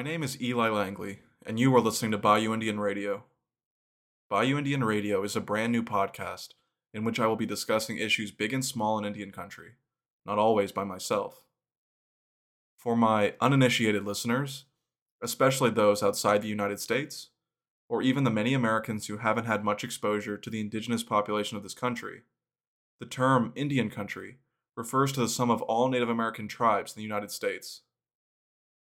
My name is Eli Langley, and you are listening to Bayou Indian Radio. Bayou Indian Radio is a brand new podcast in which I will be discussing issues big and small in Indian country, not always by myself. For my uninitiated listeners, especially those outside the United States, or even the many Americans who haven't had much exposure to the indigenous population of this country, the term Indian country refers to the sum of all Native American tribes in the United States.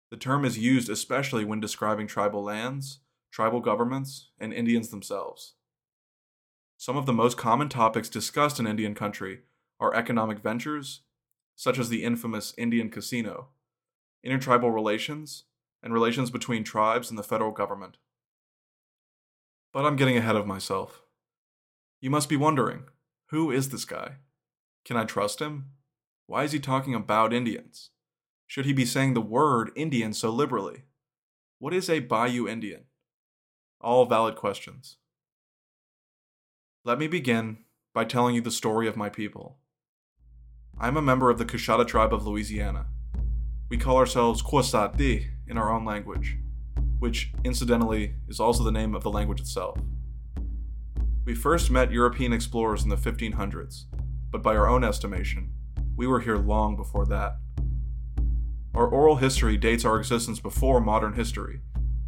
The term is used especially when describing tribal lands, tribal governments, and Indians themselves. Some of the most common topics discussed in Indian country are economic ventures, such as the infamous Indian casino, intertribal relations, and relations between tribes and the federal government. But I'm getting ahead of myself. You must be wondering who is this guy? Can I trust him? Why is he talking about Indians? Should he be saying the word Indian so liberally? What is a Bayou Indian? All valid questions. Let me begin by telling you the story of my people. I am a member of the Coushatta tribe of Louisiana. We call ourselves Kwasati in our own language, which incidentally is also the name of the language itself. We first met European explorers in the 1500s, but by our own estimation, we were here long before that. Our oral history dates our existence before modern history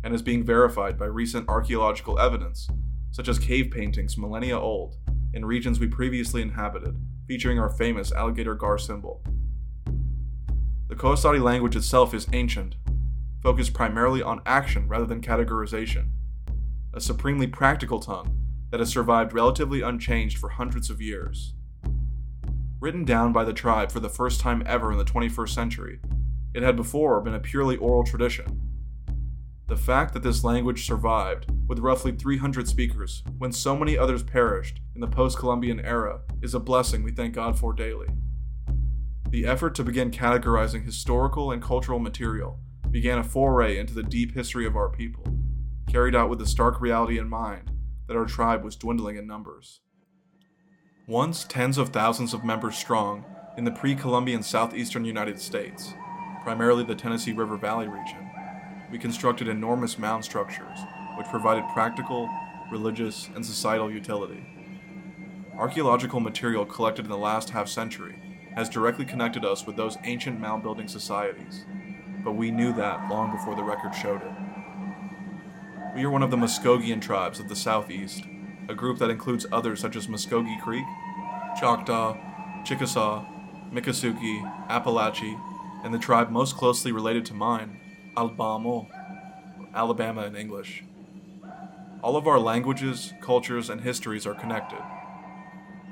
and is being verified by recent archaeological evidence, such as cave paintings millennia old in regions we previously inhabited, featuring our famous alligator gar symbol. The Koasati language itself is ancient, focused primarily on action rather than categorization, a supremely practical tongue that has survived relatively unchanged for hundreds of years. Written down by the tribe for the first time ever in the 21st century, it had before been a purely oral tradition. The fact that this language survived, with roughly 300 speakers, when so many others perished in the post Columbian era, is a blessing we thank God for daily. The effort to begin categorizing historical and cultural material began a foray into the deep history of our people, carried out with the stark reality in mind that our tribe was dwindling in numbers. Once tens of thousands of members strong in the pre Columbian southeastern United States, primarily the Tennessee River Valley region, we constructed enormous mound structures which provided practical, religious, and societal utility. Archaeological material collected in the last half century has directly connected us with those ancient mound building societies, but we knew that long before the record showed it. We are one of the Muskogean tribes of the southeast, a group that includes others such as Muskogee Creek, Choctaw, Chickasaw, Miccosukee, Apalachee, and the tribe most closely related to mine, Albamo, Alabama in English. All of our languages, cultures, and histories are connected.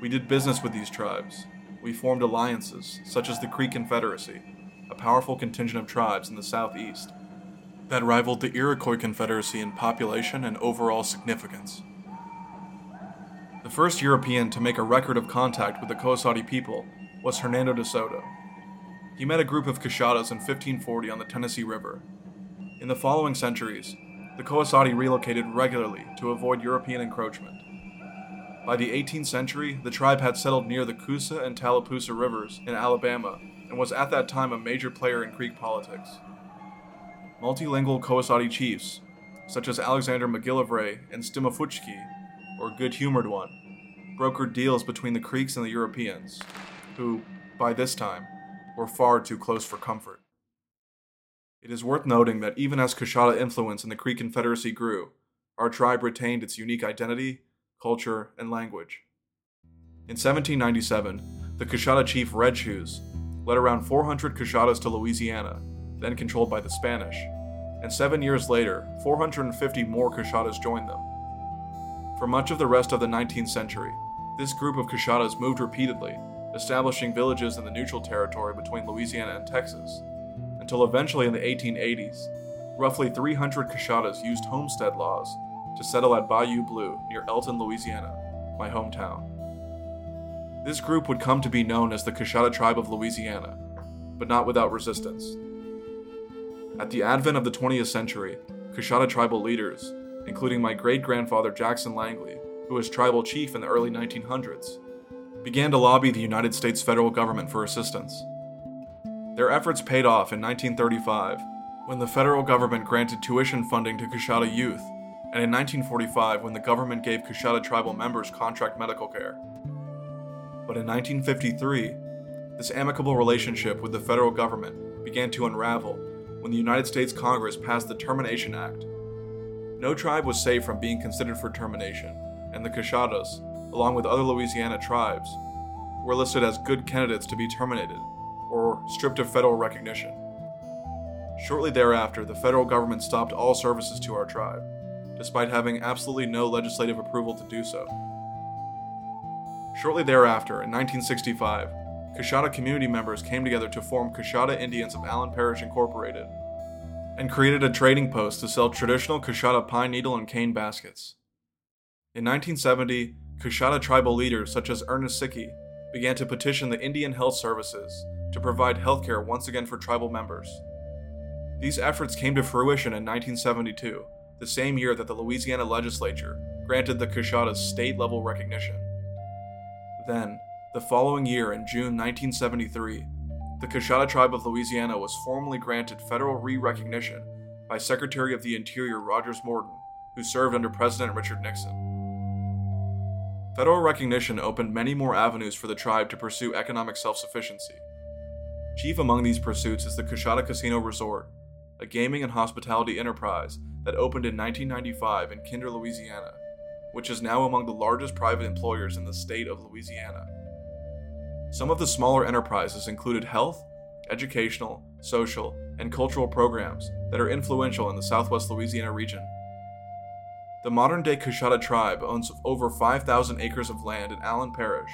We did business with these tribes. We formed alliances, such as the Creek Confederacy, a powerful contingent of tribes in the southeast, that rivaled the Iroquois Confederacy in population and overall significance. The first European to make a record of contact with the Koasati people was Hernando de Soto. He met a group of Coushattas in 1540 on the Tennessee River. In the following centuries, the Koasati relocated regularly to avoid European encroachment. By the 18th century, the tribe had settled near the Coosa and Tallapoosa rivers in Alabama and was at that time a major player in Creek politics. Multilingual Koasati chiefs, such as Alexander McGillivray and Stimafuchki, or Good Humored One, brokered deals between the Creeks and the Europeans, who, by this time, were far too close for comfort. It is worth noting that even as Coushatta influence in the Creek Confederacy grew, our tribe retained its unique identity, culture, and language. In 1797, the Coushatta chief Red Shoes led around 400 Coushattas to Louisiana, then controlled by the Spanish, and seven years later, 450 more Coushattas joined them. For much of the rest of the 19th century, this group of Coushattas moved repeatedly establishing villages in the neutral territory between Louisiana and Texas, until eventually in the 1880s, roughly 300 Coushattas used homestead laws to settle at Bayou Blue near Elton, Louisiana, my hometown. This group would come to be known as the Coushatta Tribe of Louisiana, but not without resistance. At the advent of the 20th century, Coushatta tribal leaders, including my great grandfather Jackson Langley, who was tribal chief in the early 1900s, began to lobby the United States federal government for assistance. Their efforts paid off in 1935 when the federal government granted tuition funding to Coushatta youth, and in 1945 when the government gave Coushatta tribal members contract medical care. But in 1953, this amicable relationship with the federal government began to unravel when the United States Congress passed the Termination Act. No tribe was safe from being considered for termination, and the Coushattas, along with other Louisiana tribes, were listed as good candidates to be terminated or stripped of federal recognition. Shortly thereafter, the federal government stopped all services to our tribe, despite having absolutely no legislative approval to do so. Shortly thereafter, in 1965, Coushatta community members came together to form Coushatta Indians of Allen Parish Incorporated and created a trading post to sell traditional Coushatta pine needle and cane baskets. In 1970, Coushatta tribal leaders such as Ernest Sickey began to petition the Indian Health Services to provide health care once again for tribal members. These efforts came to fruition in 1972, the same year that the Louisiana legislature granted the Coushattas state level recognition. Then, the following year, in June 1973, the Coushatta tribe of Louisiana was formally granted federal re recognition by Secretary of the Interior Rogers Morton, who served under President Richard Nixon. Federal recognition opened many more avenues for the tribe to pursue economic self sufficiency. Chief among these pursuits is the Coushatta Casino Resort, a gaming and hospitality enterprise that opened in 1995 in Kinder, Louisiana, which is now among the largest private employers in the state of Louisiana. Some of the smaller enterprises included health, educational, social, and cultural programs that are influential in the southwest Louisiana region. The modern day Coushatta tribe owns over 5,000 acres of land in Allen Parish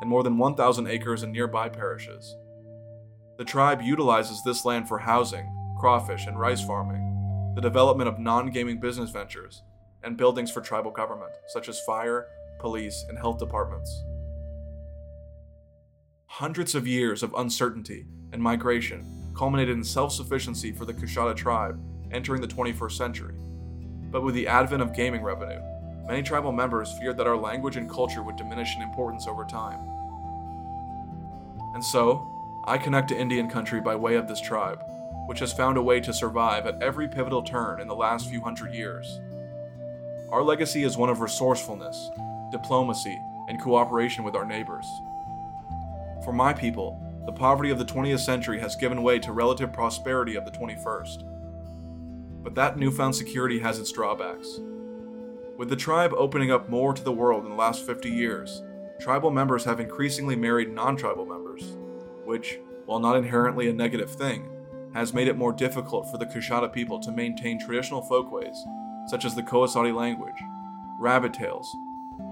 and more than 1,000 acres in nearby parishes. The tribe utilizes this land for housing, crawfish, and rice farming, the development of non gaming business ventures, and buildings for tribal government, such as fire, police, and health departments. Hundreds of years of uncertainty and migration culminated in self sufficiency for the Coushatta tribe entering the 21st century. But with the advent of gaming revenue, many tribal members feared that our language and culture would diminish in importance over time. And so, I connect to Indian country by way of this tribe, which has found a way to survive at every pivotal turn in the last few hundred years. Our legacy is one of resourcefulness, diplomacy, and cooperation with our neighbors. For my people, the poverty of the 20th century has given way to relative prosperity of the 21st. But that newfound security has its drawbacks. With the tribe opening up more to the world in the last 50 years, tribal members have increasingly married non tribal members, which, while not inherently a negative thing, has made it more difficult for the Coushatta people to maintain traditional folkways, such as the Koasati language, rabbit tales,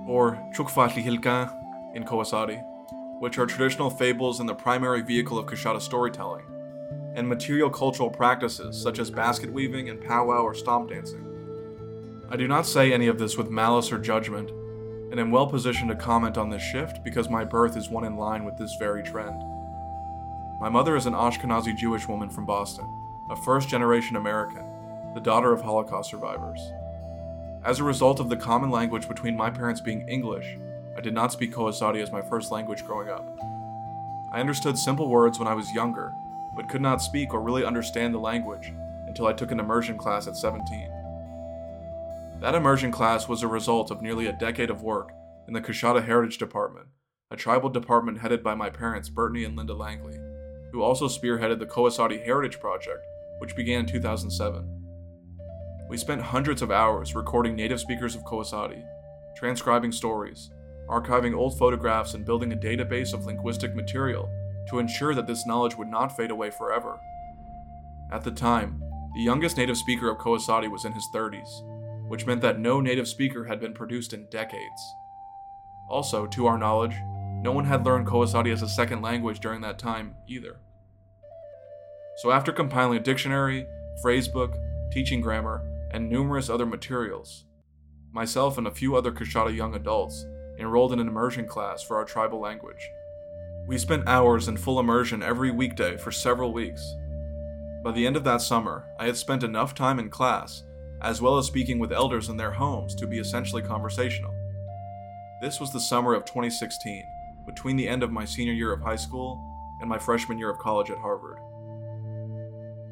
or Chukfatlihilka in Koasati, which are traditional fables and the primary vehicle of Coushatta storytelling, and material cultural practices such as basket weaving and powwow or stomp dancing. I do not say any of this with malice or judgment, and am well positioned to comment on this shift because my birth is one in line with this very trend. My mother is an Ashkenazi Jewish woman from Boston, a first generation American, the daughter of Holocaust survivors. As a result of the common language between my parents being English, I did not speak Koasati as my first language growing up. I understood simple words when I was younger, but could not speak or really understand the language until I took an immersion class at 17. That immersion class was a result of nearly a decade of work in the Coushatta Heritage Department, a tribal department headed by my parents, Bertney and Linda Langley who also spearheaded the Koasati Heritage Project, which began in 2007. We spent hundreds of hours recording native speakers of Koasati, transcribing stories, archiving old photographs, and building a database of linguistic material to ensure that this knowledge would not fade away forever. At the time, the youngest native speaker of Koasati was in his 30s, which meant that no native speaker had been produced in decades. Also, to our knowledge, no one had learned Koasati as a second language during that time either. So, after compiling a dictionary, phrasebook, teaching grammar, and numerous other materials, myself and a few other Coushatta young adults enrolled in an immersion class for our tribal language. We spent hours in full immersion every weekday for several weeks. By the end of that summer, I had spent enough time in class, as well as speaking with elders in their homes, to be essentially conversational. This was the summer of 2016, between the end of my senior year of high school and my freshman year of college at Harvard.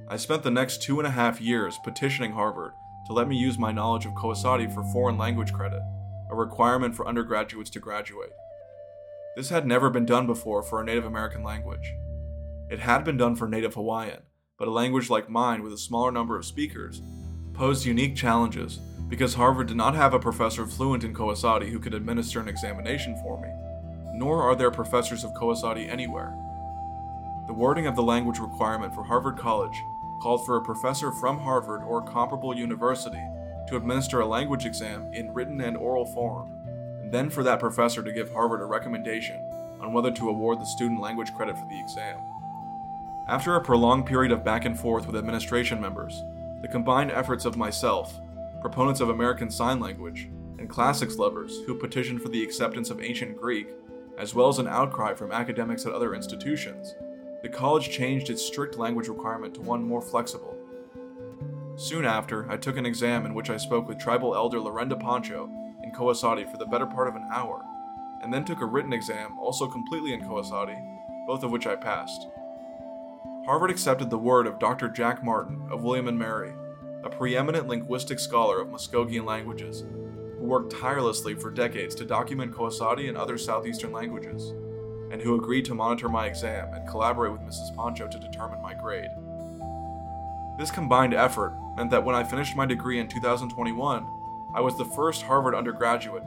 I spent the next two and a half years petitioning Harvard to let me use my knowledge of Koasati for foreign language credit, a requirement for undergraduates to graduate. This had never been done before for a Native American language. It had been done for Native Hawaiian, but a language like mine with a smaller number of speakers posed unique challenges because Harvard did not have a professor fluent in Koasati who could administer an examination for me, nor are there professors of Koasati anywhere. The wording of the language requirement for Harvard College called for a professor from Harvard or a comparable university to administer a language exam in written and oral form, then for that professor to give Harvard a recommendation on whether to award the student language credit for the exam. After a prolonged period of back and forth with administration members, the combined efforts of myself, proponents of American Sign Language, and classics lovers who petitioned for the acceptance of ancient Greek, as well as an outcry from academics at other institutions, the college changed its strict language requirement to one more flexible. Soon after, I took an exam in which I spoke with tribal elder Lorenda Poncho Koasati for the better part of an hour, and then took a written exam, also completely in Koasati, both of which I passed. Harvard accepted the word of Dr. Jack Martin of William and Mary, a preeminent linguistic scholar of Muskogean languages, who worked tirelessly for decades to document Koasati and other southeastern languages and who agreed to monitor my exam and collaborate with Mrs. Poncho to determine my grade. This combined effort meant that when I finished my degree in 2021, I was the first Harvard undergraduate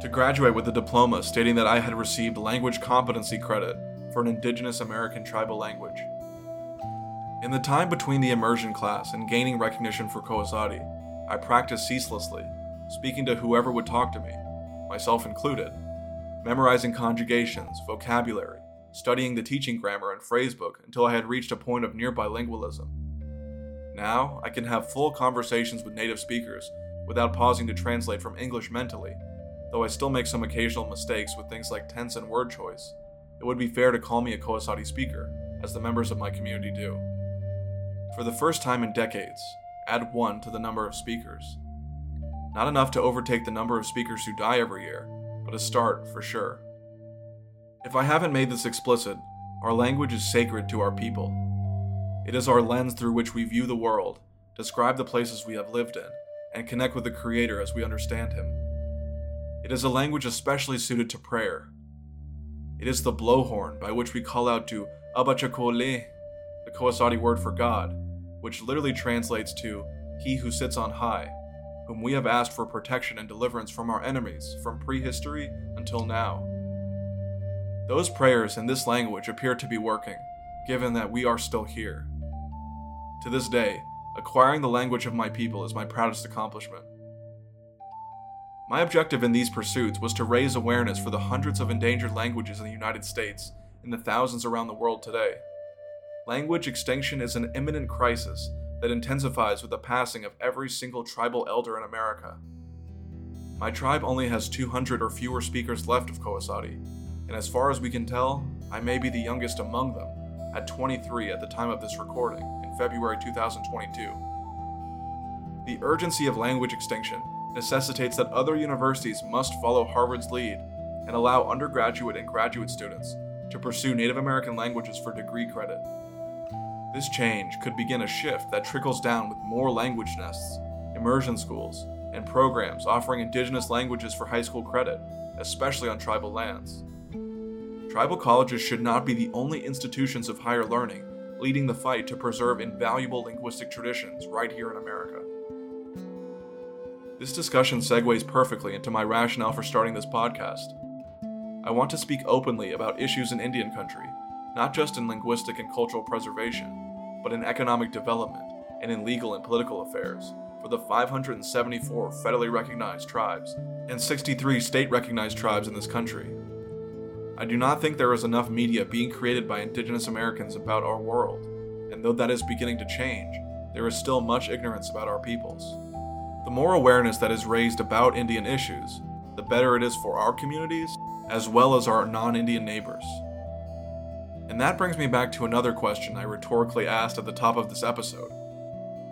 to graduate with a diploma stating that I had received language competency credit for an Indigenous American tribal language. In the time between the immersion class and gaining recognition for Koasati, I practiced ceaselessly, speaking to whoever would talk to me, myself included, memorizing conjugations, vocabulary, studying the teaching grammar and phrasebook until I had reached a point of near bilingualism. Now, I can have full conversations with native speakers without pausing to translate from English mentally, though I still make some occasional mistakes with things like tense and word choice. It would be fair to call me a Koasati speaker, as the members of my community do. For the first time in decades, add one to the number of speakers. Not enough to overtake the number of speakers who die every year, but a start for sure. If I haven't made this explicit, our language is sacred to our people. It is our lens through which we view the world, describe the places we have lived in, and connect with the Creator as we understand Him. It is a language especially suited to prayer. It is the blowhorn by which we call out to Abachakole, the Koasati word for God, which literally translates to He who sits on high, whom we have asked for protection and deliverance from our enemies from prehistory until now. Those prayers in this language appear to be working, given that we are still here. To this day, acquiring the language of my people is my proudest accomplishment. My objective in these pursuits was to raise awareness for the hundreds of endangered languages in the United States and the thousands around the world today. Language extinction is an imminent crisis that intensifies with the passing of every single tribal elder in America. My tribe only has 200 or fewer speakers left of Koasati, and as far as we can tell, I may be the youngest among them, at 23 at the time of this recording, in February 2022. The urgency of language extinction necessitates that other universities must follow Harvard's lead and allow undergraduate and graduate students to pursue Native American languages for degree credit. This change could begin a shift that trickles down with more language nests, immersion schools, and programs offering indigenous languages for high school credit, especially on tribal lands. Tribal colleges should not be the only institutions of higher learning leading the fight to preserve invaluable linguistic traditions right here in America. This discussion segues perfectly into my rationale for starting this podcast. I want to speak openly about issues in Indian country not just in linguistic and cultural preservation, but in economic development and in legal and political affairs for the 574 federally recognized tribes and 63 state recognized tribes in this country. I do not think there is enough media being created by Indigenous Americans about our world, and though that is beginning to change, there is still much ignorance about our peoples. The more awareness that is raised about Indian issues, the better it is for our communities as well as our non Indian neighbors. And that brings me back to another question I rhetorically asked at the top of this episode.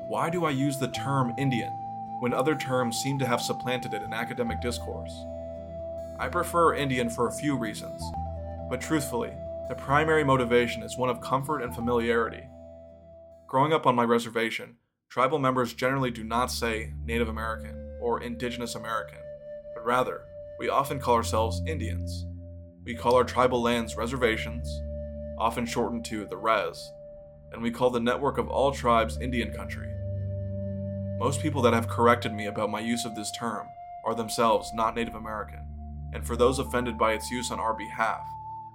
Why do I use the term Indian when other terms seem to have supplanted it in academic discourse? I prefer Indian for a few reasons, but truthfully, the primary motivation is one of comfort and familiarity. Growing up on my reservation, tribal members generally do not say Native American or Indigenous American, but rather, we often call ourselves Indians. We call our tribal lands reservations, often shortened to the Res, and we call the network of all tribes Indian country. Most people that have corrected me about my use of this term are themselves not Native American, and for those offended by its use on our behalf,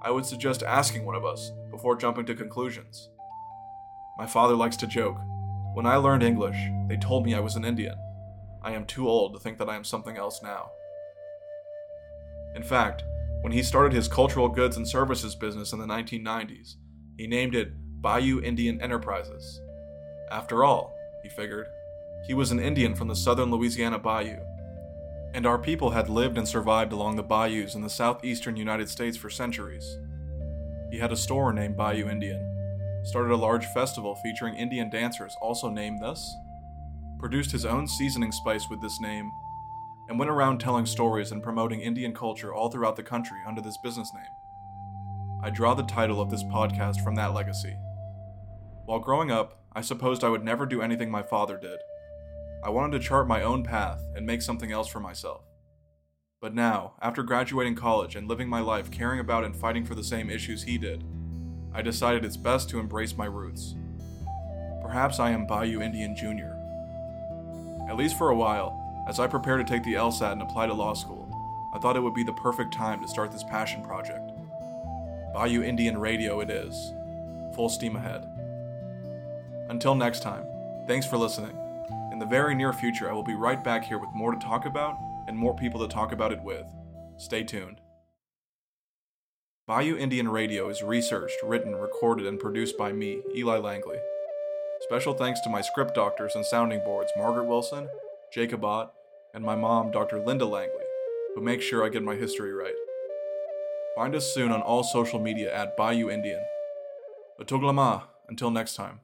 I would suggest asking one of us before jumping to conclusions. My father likes to joke. When I learned English, they told me I was an Indian. I am too old to think that I am something else now. In fact, when he started his cultural goods and services business in the 1990s, he named it Bayou Indian Enterprises. After all, he figured, he was an Indian from the southern Louisiana bayou. And our people had lived and survived along the bayous in the southeastern United States for centuries. He had a store named Bayou Indian, started a large festival featuring Indian dancers also named thus, produced his own seasoning spice with this name, and went around telling stories and promoting Indian culture all throughout the country under this business name. I draw the title of this podcast from that legacy. While growing up, I supposed I would never do anything my father did. I wanted to chart my own path and make something else for myself. But now, after graduating college and living my life caring about and fighting for the same issues he did, I decided it's best to embrace my roots. Perhaps I am Bayou Indian Jr. At least for a while, as I prepare to take the LSAT and apply to law school, I thought it would be the perfect time to start this passion project. Bayou Indian Radio it is. Full steam ahead. Until next time, thanks for listening. In the very near future, I will be right back here with more to talk about and more people to talk about it with. Stay tuned. Bayou Indian Radio is researched, written, recorded, and produced by me, Eli Langley. Special thanks to my script doctors and sounding boards, Margaret Wilson, Jacob Ott, and my mom, Dr. Linda Langley, who makes sure I get my history right. Find us soon on all social media at Bayou Indian. Atoklo ma, until next time.